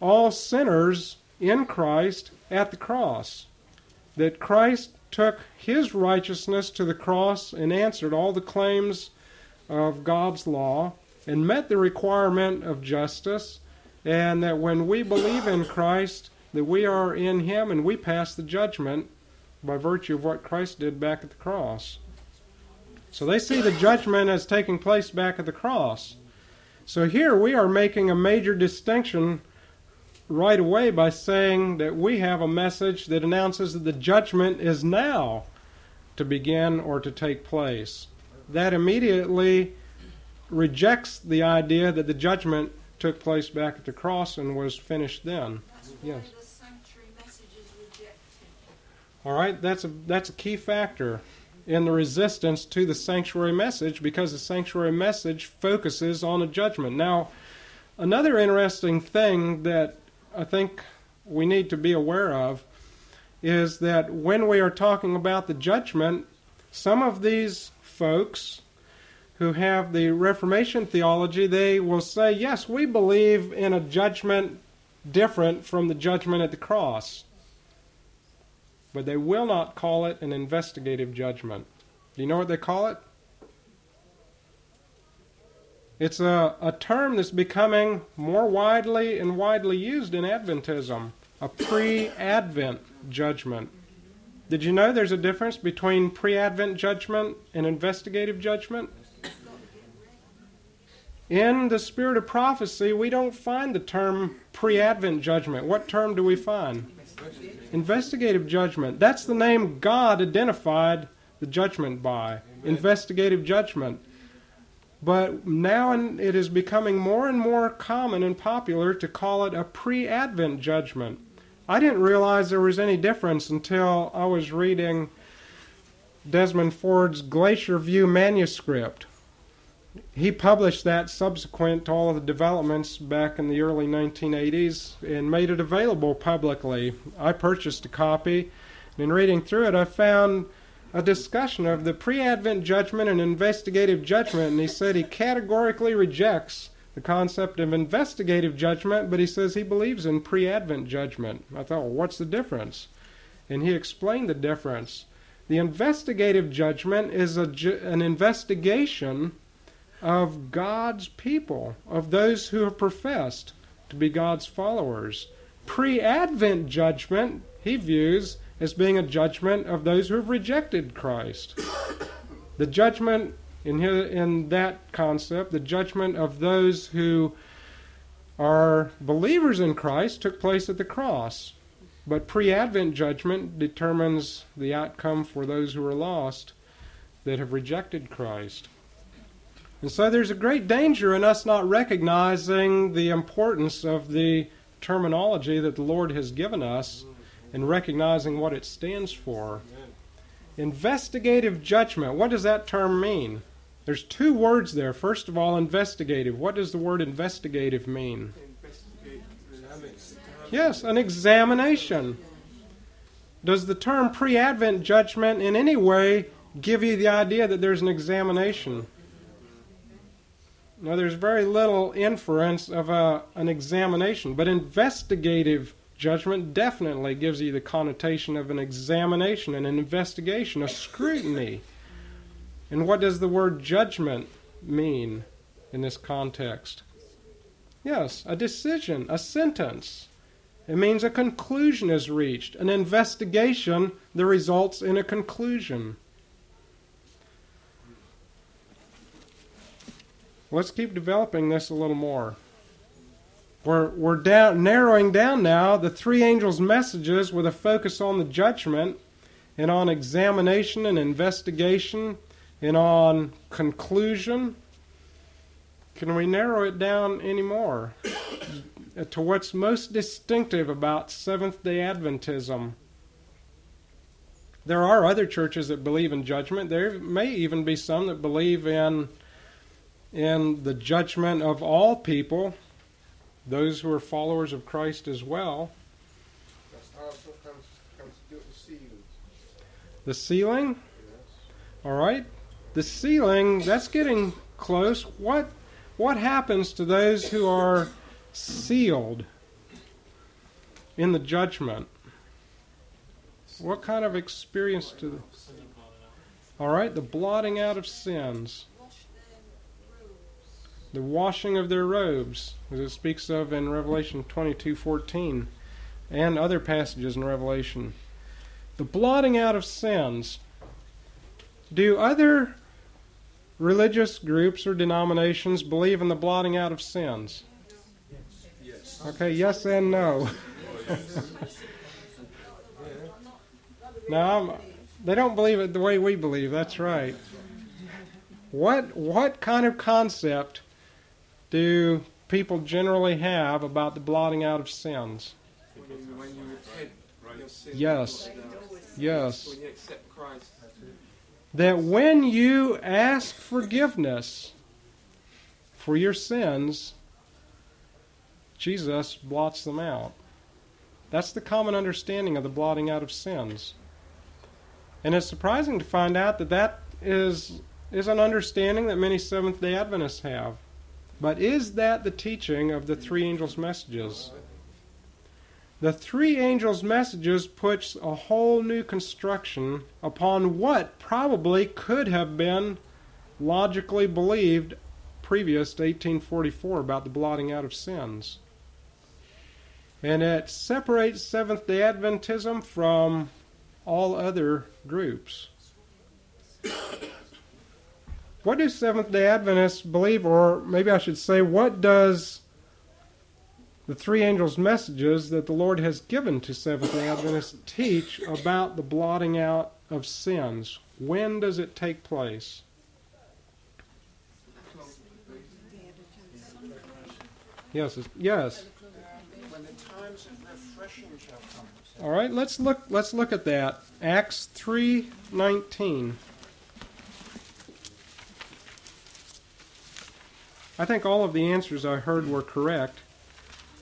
S1: all sinners in Christ at the cross. That Christ took his righteousness to the cross and answered all the claims of God's law and met the requirement of justice, and that when we believe in Christ, that we are in him and we pass the judgment by virtue of what Christ did back at the cross. So they see the judgment as taking place back at the cross. So here we are making a major distinction right away by saying that we have a message that announces that the judgment is now to begin or to take place. That immediately rejects the idea that the judgment took place back at the cross and was finished then. Yes. All right, that's a that's a key factor in the resistance to the sanctuary message because the sanctuary message focuses on a judgment. Now, another interesting thing that I think we need to be aware of is that when we are talking about the judgment, some of these folks who have the Reformation theology, they will say, yes, we believe in a judgment different from the judgment at the cross. But they will not call it an investigative judgment. Do you know what they call it? It's a, a term that's becoming more widely and widely used in Adventism a pre Advent judgment. Did you know there's a difference between pre Advent judgment and investigative judgment? In the spirit of prophecy, we don't find the term pre Advent judgment. What term do we find? Investigative judgment. That's the name God identified the judgment by. Investigative judgment. But now it is becoming more and more common and popular to call it a pre Advent judgment. I didn't realize there was any difference until I was reading Desmond Ford's Glacier View manuscript. He published that subsequent to all of the developments back in the early 1980s and made it available publicly. I purchased a copy, and in reading through it, I found a discussion of the pre Advent judgment and investigative judgment, and he said he categorically rejects the concept of investigative judgment, but he says he believes in pre Advent judgment. I thought, well, what's the difference? And he explained the difference. The investigative judgment is a, an investigation of God's people, of those who have professed to be God's followers. Pre Advent judgment, he views as being a judgment of those who have rejected Christ. The judgment in, in that concept, the judgment of those who are believers in Christ took place at the cross. But pre Advent judgment determines the outcome for those who are lost that have rejected Christ. And so there's a great danger in us not recognizing the importance of the terminology that the Lord has given us and recognizing what it stands for. Investigative judgment, what does that term mean? There's two words there. First of all, investigative. What does the word investigative mean? Yes, an examination. Does the term pre Advent judgment in any way give you the idea that there's an examination? No, there's very little inference of a, an examination, but investigative judgment definitely gives you the connotation of an examination, an investigation, a scrutiny. And what does the word judgment mean in this context? Yes, a decision, a sentence. It means a conclusion is reached, an investigation that results in a conclusion. Let's keep developing this a little more. We're, we're down, narrowing down now the three angels' messages with a focus on the judgment and on examination and investigation and on conclusion. Can we narrow it down any more to what's most distinctive about Seventh day Adventism? There are other churches that believe in judgment. There may even be some that believe in, in the judgment of all people, those who are followers of Christ as well. The sealing? All right the sealing, that's getting close. What what happens to those who are sealed in the judgment? What kind of experience do All right, the blotting out of sins. The washing of their robes, as it speaks of in Revelation 22:14 and other passages in Revelation. The blotting out of sins. Do other religious groups or denominations believe in the blotting out of sins?
S10: Yes.
S1: Okay, yes and no. now, I'm, they don't believe it the way we believe. That's right. What what kind of concept do people generally have about the blotting out of sins?
S3: When you, repent, sin
S1: Yes. Yes.
S3: When Christ,
S1: That when you ask forgiveness for your sins, Jesus blots them out. That's the common understanding of the blotting out of sins. And it's surprising to find out that that is, is an understanding that many Seventh day Adventists have. But is that the teaching of the three angels' messages? The three angels' messages puts a whole new construction upon what probably could have been logically believed previous to 1844 about the blotting out of sins. And it separates Seventh day Adventism from all other groups. What do Seventh day Adventists believe, or maybe I should say, what does the three angels' messages that the Lord has given to Seventh day Adventists teach about the blotting out of sins? When does it take place? Yes, yes. All right, let's look let's look at that. Acts 3:19. I think all of the answers I heard were correct,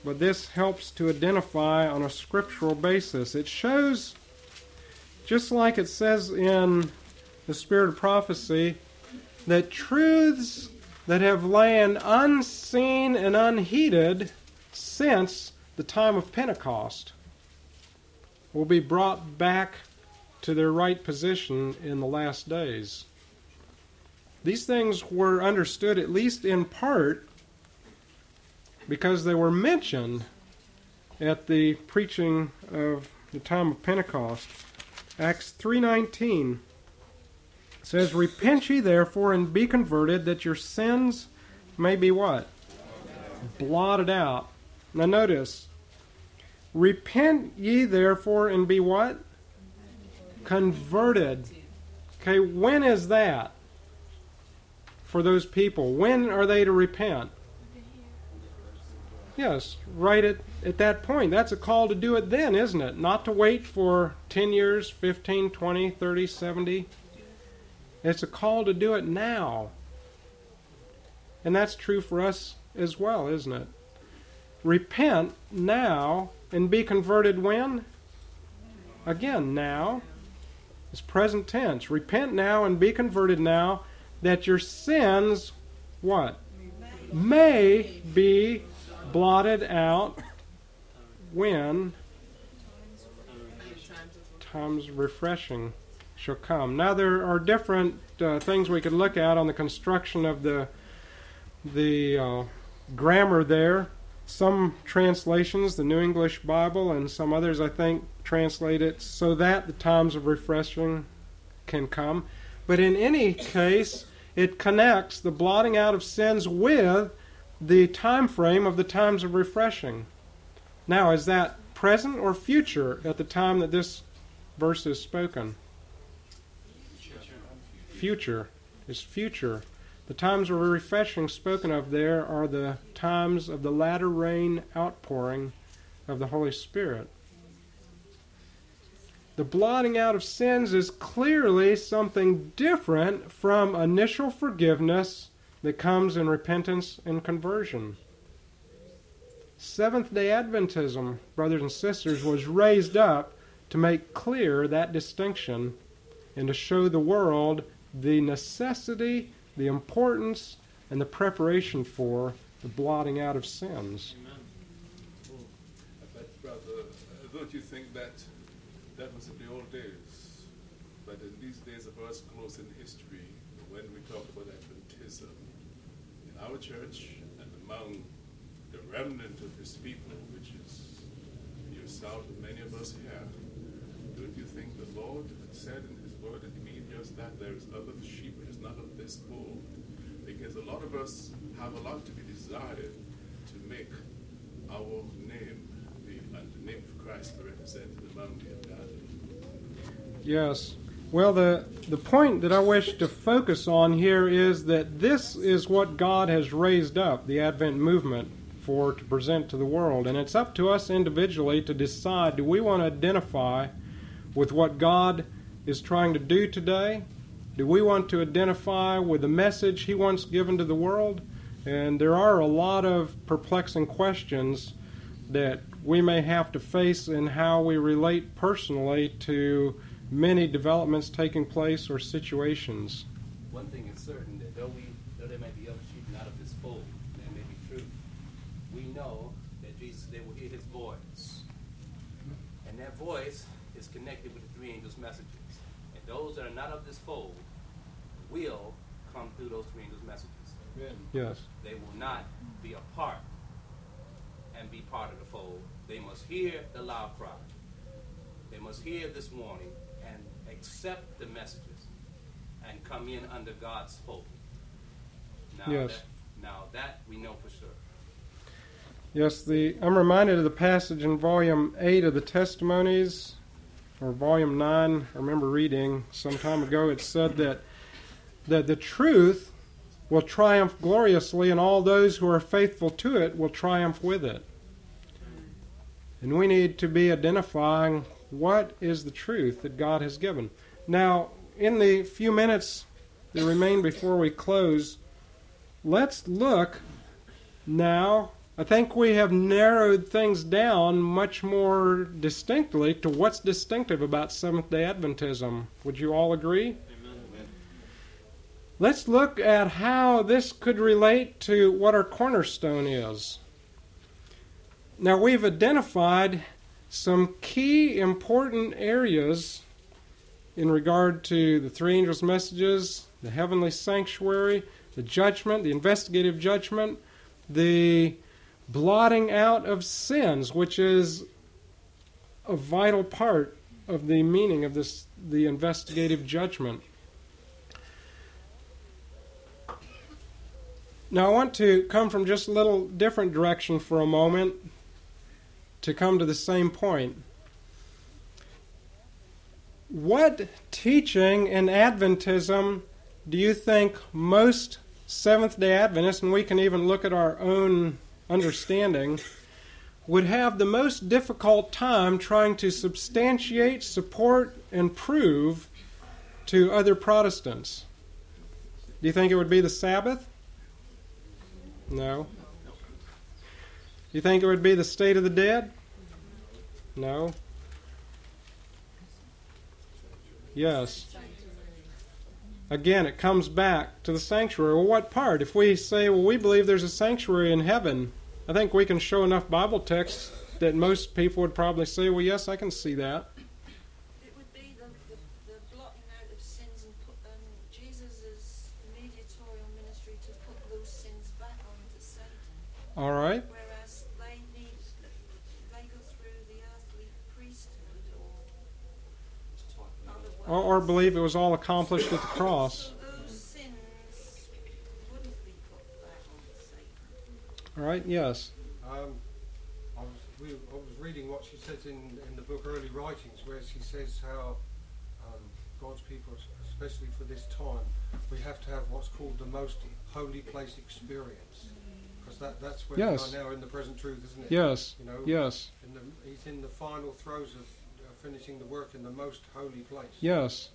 S1: but this helps to identify on a scriptural basis. It shows, just like it says in the Spirit of Prophecy, that truths that have lain unseen and unheeded since the time of Pentecost will be brought back to their right position in the last days. These things were understood, at least in part, because they were mentioned at the preaching of the time of Pentecost. Acts 3:19 says, "Repent ye therefore and be converted, that your sins may be what? Blotted out." Now notice, Repent ye therefore and be what? Converted. Okay, when is that for those people? When are they to repent? Yes, right at, at that point. That's a call to do it then, isn't it? Not to wait for 10 years, 15, 20, 30, 70. It's a call to do it now. And that's true for us as well, isn't it? Repent now and be converted when? Again, now. It's present tense. Repent now and be converted now that your sins, what? May be blotted out when times refreshing shall come. Now there are different uh, things we could look at on the construction of the the uh, grammar there. Some translations, the New English Bible, and some others, I think, translate it so that the times of refreshing can come. But in any case, it connects the blotting out of sins with the time frame of the times of refreshing. Now, is that present or future at the time that this verse is spoken? Future. Is future. The times of refreshing spoken of there are the times of the latter rain outpouring of the Holy Spirit. The blotting out of sins is clearly something different from initial forgiveness that comes in repentance and conversion. Seventh day Adventism, brothers and sisters, was raised up to make clear that distinction and to show the world the necessity, the importance, and the preparation for the blotting out of sins.
S10: But brother, uh, don't you think that
S11: That was in the old days. But in these days of us close in history, when we talk about Adventism, in our church and among the remnant of his people, which is yourself and many of us here, don't you think the Lord said in his word that he means just that there is other sheep which is not of this fold? Because a lot of us have a lot to be desired to make our name and the name of Christ be represented among the ungodly.
S1: Yes. Well, the, the point that I wish to focus on here is that this is what God has raised up, the Advent movement, for to present to the world. And it's up to us individually to decide do we want to identify with what God is trying to do today? Do we want to identify with the message He wants given to the world? And there are a lot of perplexing questions that we may have to face in how we relate personally to many developments taking place or situations.
S12: One thing is certain that though we though there may be other sheep not of this fold, that may be true. We know that Jesus they will hear his voice. And that voice is connected with the three angels' messages. And those that are not of this fold will come through those three angels' messages.
S1: Yes.
S12: They will not be apart and be part of the fold. They must hear the loud cry. They must hear this warning and accept the messages and come in under God's hope. Now
S1: Yes.
S12: that, now that we know for sure.
S1: Yes, the I'm reminded of the passage in volume eight of the Testimonies, or volume nine. I remember reading some time ago. It said that that the truth will triumph gloriously, and all those who are faithful to it will triumph with it. And we need to be identifying what is the truth that God has given. Now, in the few minutes that remain before we close, let's look now. I think we have narrowed things down much more distinctly to what's distinctive about Seventh day Adventism. Would you all agree? Let's look at how this could relate to what our cornerstone is. Now, we've identified some key important areas in regard to the three angels' messages, the heavenly sanctuary, the judgment, the investigative judgment, the blotting out of sins, which is a vital part of the meaning of this the investigative judgment. Now I want to come from just a little different direction for a moment to come to the same point. What teaching in Adventism do you think most Seventh day Adventists, and we can even look at our own understanding, would have the most difficult time trying to substantiate, support, and prove to other Protestants? Do you think it would be the Sabbath? No. Do you think it would be the state of the dead? No. Yes. Again, it comes back to the sanctuary. Well, what part? If we say, well, we believe there's a sanctuary in heaven, I think we can show enough Bible texts that most people would probably say, well, yes, I can see that.
S6: It would be the, the, the blotting out of sins and put um, Jesus' mediatorial ministry to put those sins back onto Satan.
S1: All right.
S6: Whereas they need, they go through the earthly priesthood or.
S1: Or, believe it was all accomplished at the cross.
S6: So those sins wouldn't be put back on Satan.
S1: All right, yes.
S10: Um, I was, we, I was reading what she says in, in the book Early Writings, where she says how um, God's people, especially for this time, we have to have what's called the most holy place experience. Because that, that's where
S1: Yes.
S10: we are now in the present truth, isn't it?
S1: Yes.
S10: You know,
S1: Yes.
S10: In the, he's in the final throes of finishing the work in the most holy place.
S1: Yes.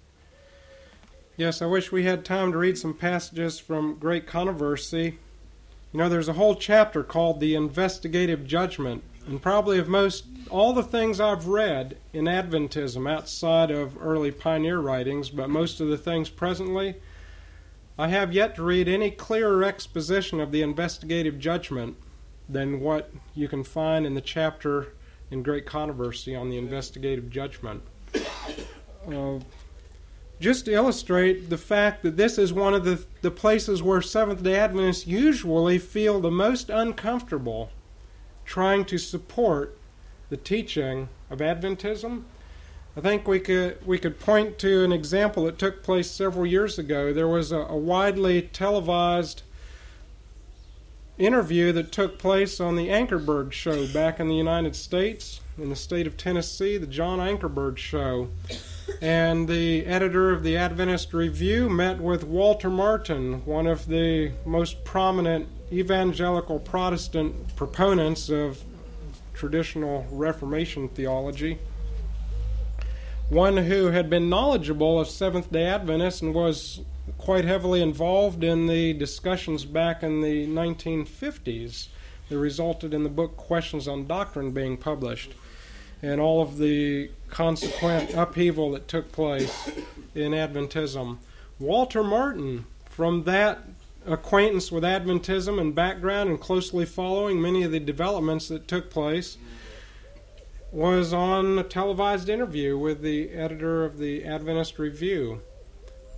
S1: Yes, I wish we had time to read some passages from Great Controversy. You know, there's a whole chapter called The Investigative Judgment. And probably of most, all the things I've read in Adventism outside of early pioneer writings, but most of the things presently, I have yet to read any clearer exposition of the investigative judgment than what you can find in the chapter in Great Controversy on the investigative judgment. uh, just to illustrate the fact that this is one of the, the places where Seventh day Adventists usually feel the most uncomfortable trying to support the teaching of Adventism. I think we could we could point to an example that took place several years ago. There was a, a widely televised interview that took place on the Ankerberg show back in the United States, in the state of Tennessee, the John Ankerberg show. And the editor of the Adventist Review met with Walter Martin, one of the most prominent evangelical Protestant proponents of traditional Reformation theology. One who had been knowledgeable of Seventh day Adventists and was quite heavily involved in the discussions back in the 1950s that resulted in the book Questions on Doctrine being published and all of the consequent upheaval that took place in Adventism. Walter Martin, from that acquaintance with Adventism and background and closely following many of the developments that took place, was on a televised interview with the editor of the Adventist Review.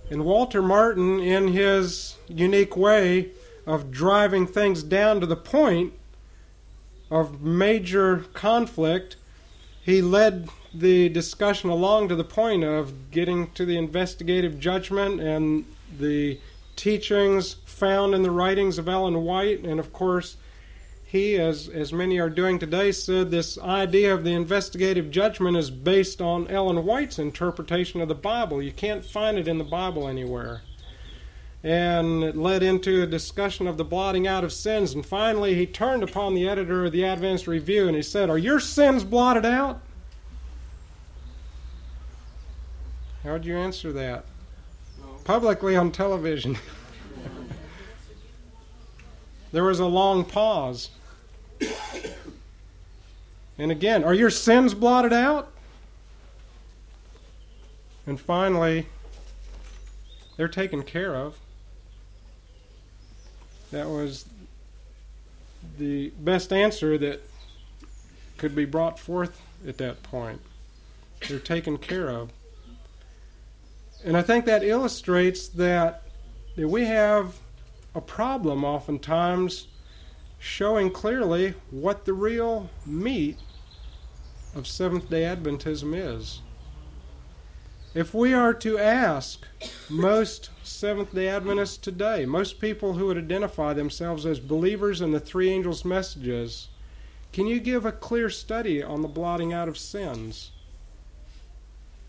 S1: And Walter Martin, in his unique way of driving things down to the point of major conflict, he led the discussion along to the point of getting to the investigative judgment and the teachings found in the writings of Ellen White. And of course, he, as, as many are doing today, said this idea of the investigative judgment is based on Ellen White's interpretation of the Bible. You can't find it in the Bible anywhere. And it led into a discussion of the blotting out of sins. And finally, he turned upon the editor of the Adventist Review and he said, Are your sins blotted out? How'd you answer that? Publicly on television. there was a long pause. And again, are your sins blotted out? And finally, they're taken care of. That was the best answer that could be brought forth at that point. They're taken care of. And I think that illustrates that, that we have a problem oftentimes showing clearly what the real meat of Seventh day Adventism is. If we are to ask most Seventh day Adventists today, most people who would identify themselves as believers in the three angels' messages, can you give a clear study on the blotting out of sins?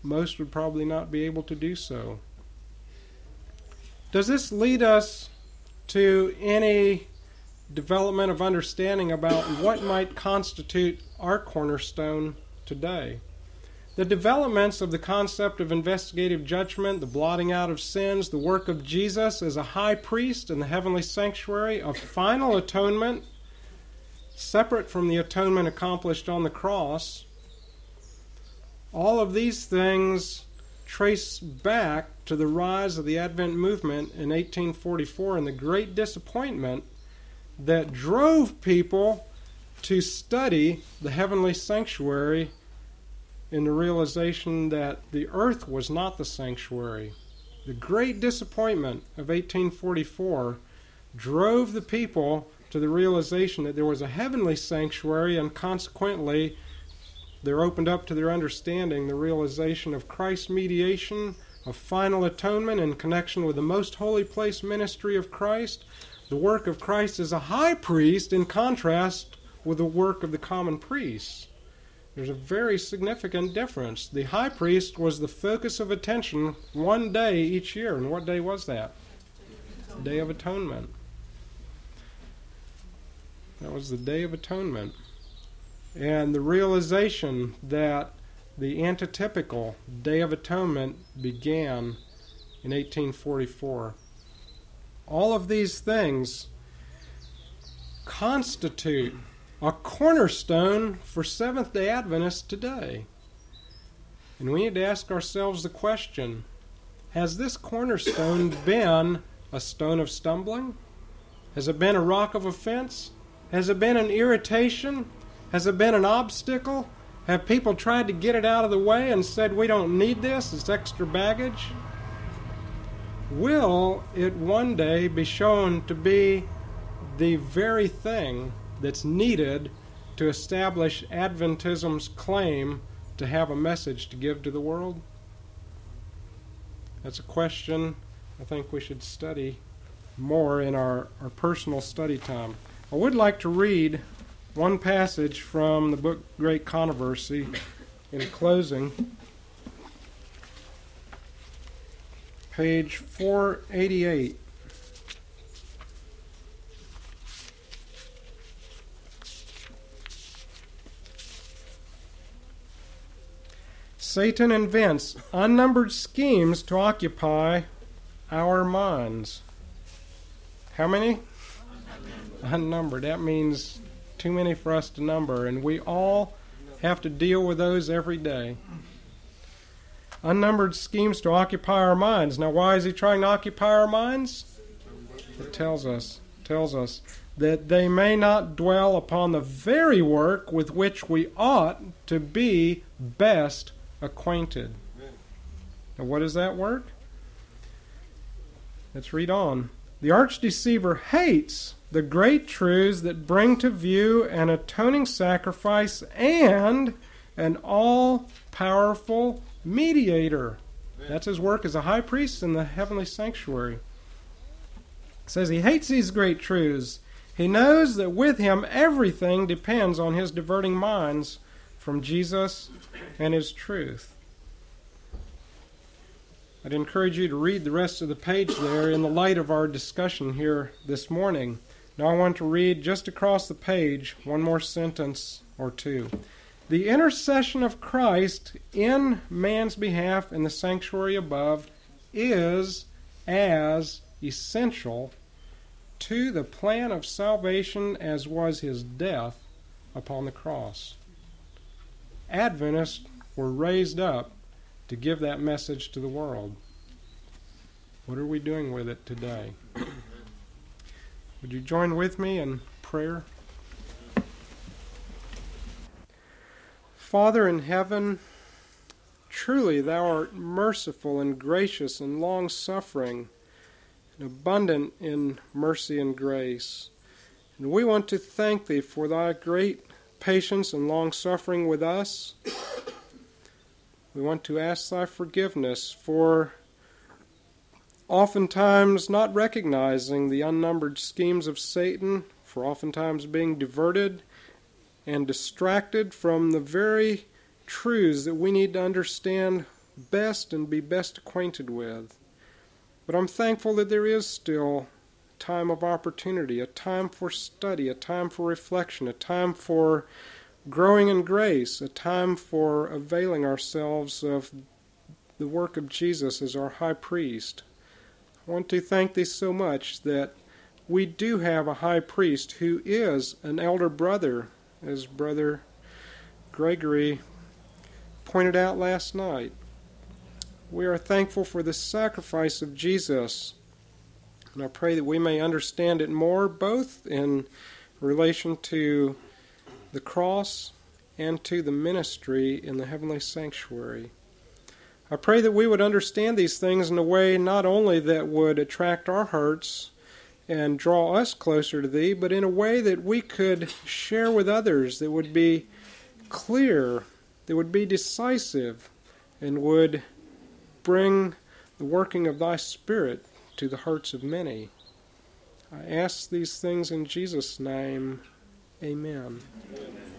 S1: Most would probably not be able to do so. Does this lead us to any development of understanding about what might constitute our cornerstone today. The developments of the concept of investigative judgment, the blotting out of sins, the work of Jesus as a high priest in the heavenly sanctuary, of final atonement, separate from the atonement accomplished on the cross, all of these things trace back to the rise of the Advent movement in 1844 and the great disappointment that drove people to study the heavenly sanctuary in the realization that the earth was not the sanctuary. The great disappointment of 1844 drove the people to the realization that there was a heavenly sanctuary, and consequently, there opened up to their understanding the realization of Christ's mediation, of final atonement in connection with the most holy place ministry of Christ, the work of Christ as a high priest in contrast with the work of the common priests. There's a very significant difference. The high priest was the focus of attention one day each year. And what day was that? Day of Atonement. That was the Day of Atonement. And the realization that the antitypical Day of Atonement began in 1844 all of these things constitute a cornerstone for Seventh day Adventists today. And we need to ask ourselves the question Has this cornerstone been a stone of stumbling? Has it been a rock of offense? Has it been an irritation? Has it been an obstacle? Have people tried to get it out of the way and said, we don't need this, it's extra baggage? Will it one day be shown to be the very thing that's needed to establish Adventism's claim to have a message to give to the world? That's a question I think we should study more in our, our personal study time. I would like to read one passage from the book Great Controversy in closing. Page 488. Satan invents unnumbered schemes to occupy our minds. How many? Unnumbered. That means too many for us to number, and we all have to deal with those every day. Unnumbered schemes to occupy our minds. Now, why is he trying to occupy our minds? It tells us, tells us that they may not dwell upon the very work with which we ought to be best acquainted. Now, what is that work? Let's read on. The arch deceiver hates the great truths that bring to view an atoning sacrifice and an all powerful mediator. That's his work as a high priest in the heavenly sanctuary. It says he hates these great truths. He knows that with him everything depends on his diverting minds from Jesus and his truth. I'd encourage you to read the rest of the page there in the light of our discussion here this morning. Now I want to read just across the page one more sentence or two. The intercession of Christ in man's behalf in the sanctuary above is as essential to the plan of salvation as was his death upon the cross. Adventists were raised up to give that message to the world. What are we doing with it today? Would you join with me in prayer? Father in heaven, truly thou art merciful and gracious and long suffering and abundant in mercy and grace. And we want to thank thee for thy great patience and long suffering with us. We want to ask thy forgiveness for oftentimes not recognizing the unnumbered schemes of Satan, for oftentimes being diverted and distracted from the very truths that we need to understand best and be best acquainted with. But I'm thankful that there is still time of opportunity, a time for study, a time for reflection, a time for growing in grace, a time for availing ourselves of the work of Jesus as our high priest. I want to thank thee so much that we do have a high priest who is an elder brother, as Brother Gregory pointed out last night. We are thankful for the sacrifice of Jesus, and I pray that we may understand it more, both in relation to the cross and to the ministry in the heavenly sanctuary. I pray that we would understand these things in a way not only that would attract our hearts and draw us closer to Thee, but in a way that we could share with others that would be clear, that would be decisive, and would bring the working of Thy Spirit to the hearts of many. I ask these things in Jesus' name. Amen. Amen.